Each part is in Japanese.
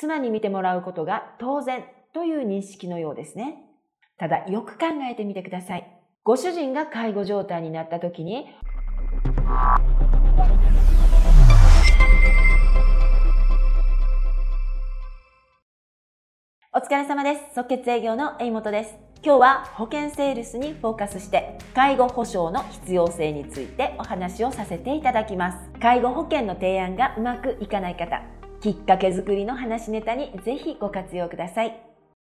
妻に見てもらうことが当然という認識のようですね。ただよく考えてみてください。ご主人が介護状態になった時に、お疲れ様です。即決営業の江本です。今日は保険セールスにフォーカスして介護保障の必要性についてお話をさせていただきます。介護保険の提案がうまくいかない方、きっかけ作りの話ネタにぜひご活用ください。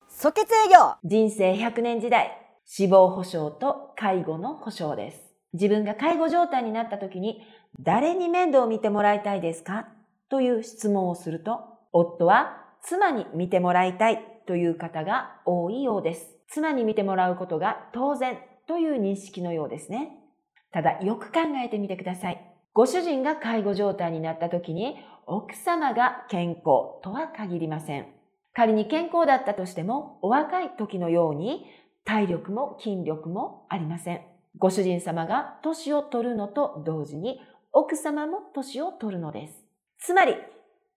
即決営業人生100年時代、死亡保障と介護の保障です。自分が介護状態になった時に誰に面倒を見てもらいたいですか？という質問をすると、夫は妻に見てもらいたいという方が多いようです。妻に見てもらうことが当然という認識のようですね。ただよく考えてみてください。ご主人が介護状態になった時に奥様が健康とは限りません。仮に健康だったとしてもお若い時のように体力も筋力もありません。ご主人様が年を取るのと同時に奥様も年を取るのです。つまり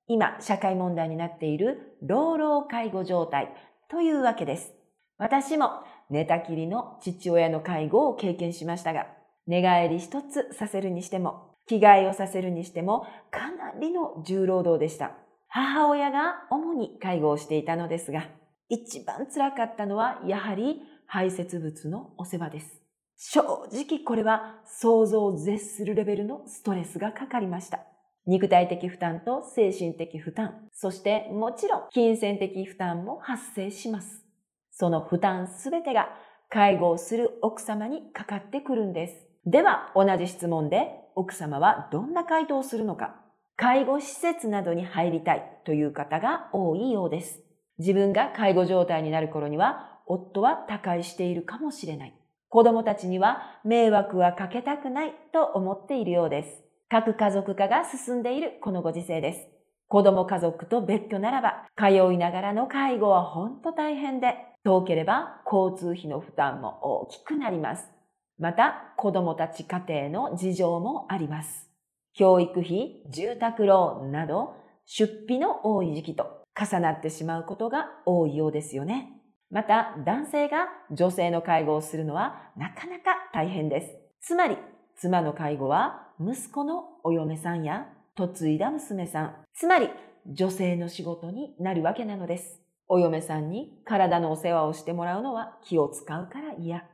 今社会問題になっている老老介護状態というわけです。私も寝たきりの父親の介護を経験しましたが、寝返り一つさせるにしても、着替えをさせるにしても、かなりの重労働でした。母親が主に介護をしていたのですが、一番辛かったのはやはり排泄物のお世話です。正直これは想像を絶するレベルのストレスがかかりました。肉体的負担と精神的負担、そしてもちろん金銭的負担も発生します。その負担すべてが介護をする奥様にかかってくるんです。では同じ質問で奥様はどんな回答をするのか。介護施設などに入りたいという方が多いようです。自分が介護状態になる頃には夫は他界しているかもしれない。子供たちには迷惑はかけたくないと思っているようです。核家族化が進んでいるこのご時世です。子供家族と別居ならば、通いながらの介護は本当大変で、遠ければ交通費の負担も大きくなります。また、子供たち家庭の事情もあります。教育費、住宅ローンなど、出費の多い時期と重なってしまうことが多いようですよね。また、男性が女性の介護をするのはなかなか大変です。つまり、妻の介護は息子のお嫁さんや嫁いだ娘さん、つまり女性の仕事になるわけなのです。お嫁さんに体のお世話をしてもらうのは気を使うから嫌。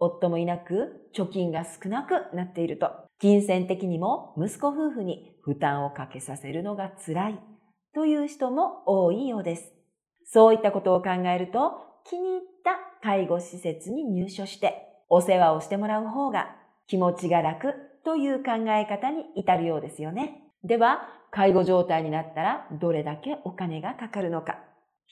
夫もいなく貯金が少なくなっていると、金銭的にも息子夫婦に負担をかけさせるのが辛いという人も多いようです。そういったことを考えると、気に入った介護施設に入所してお世話をしてもらう方が気持ちが楽という考え方に至るようですよね。では、介護状態になったらどれだけお金がかかるのか。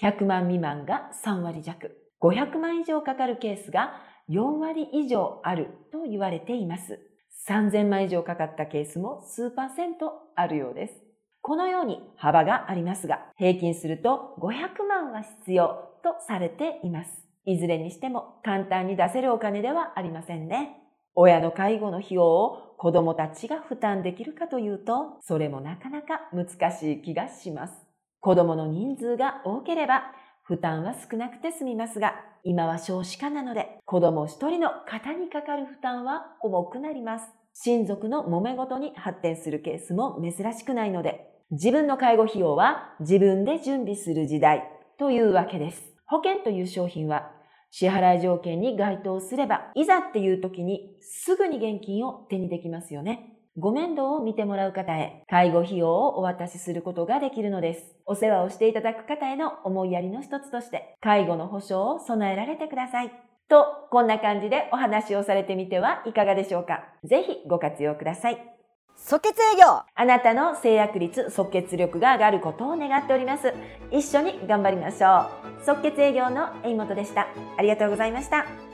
100万未満が3割弱、500万以上かかるケースが4割以上あると言われています。3000万以上かかったケースも数パーセントあるようです。このように幅がありますが、平均すると500万は必要とされています。いずれにしても簡単に出せるお金ではありませんね。親の介護の費用を子供たちが負担できるかというと、それもなかなか難しい気がします。子供の人数が多ければ、負担は少なくて済みますが、今は少子化なので、子供一人の肩にかかる負担は重くなります。親族の揉め事に発展するケースも珍しくないので、自分の介護費用は自分で準備する時代というわけです。保険という商品は支払い条件に該当すれば、いざっていう時にすぐに現金を手にできますよね。ご面倒を見てもらう方へ、介護費用をお渡しすることができるのです。お世話をしていただく方への思いやりの一つとして、介護の保障を備えられてください。と、こんな感じでお話をされてみてはいかがでしょうか。ぜひご活用ください。即決営業あなたの制約率、即決力が上がることを願っております。一緒に頑張りましょう。即決営業の江本でした。ありがとうございました。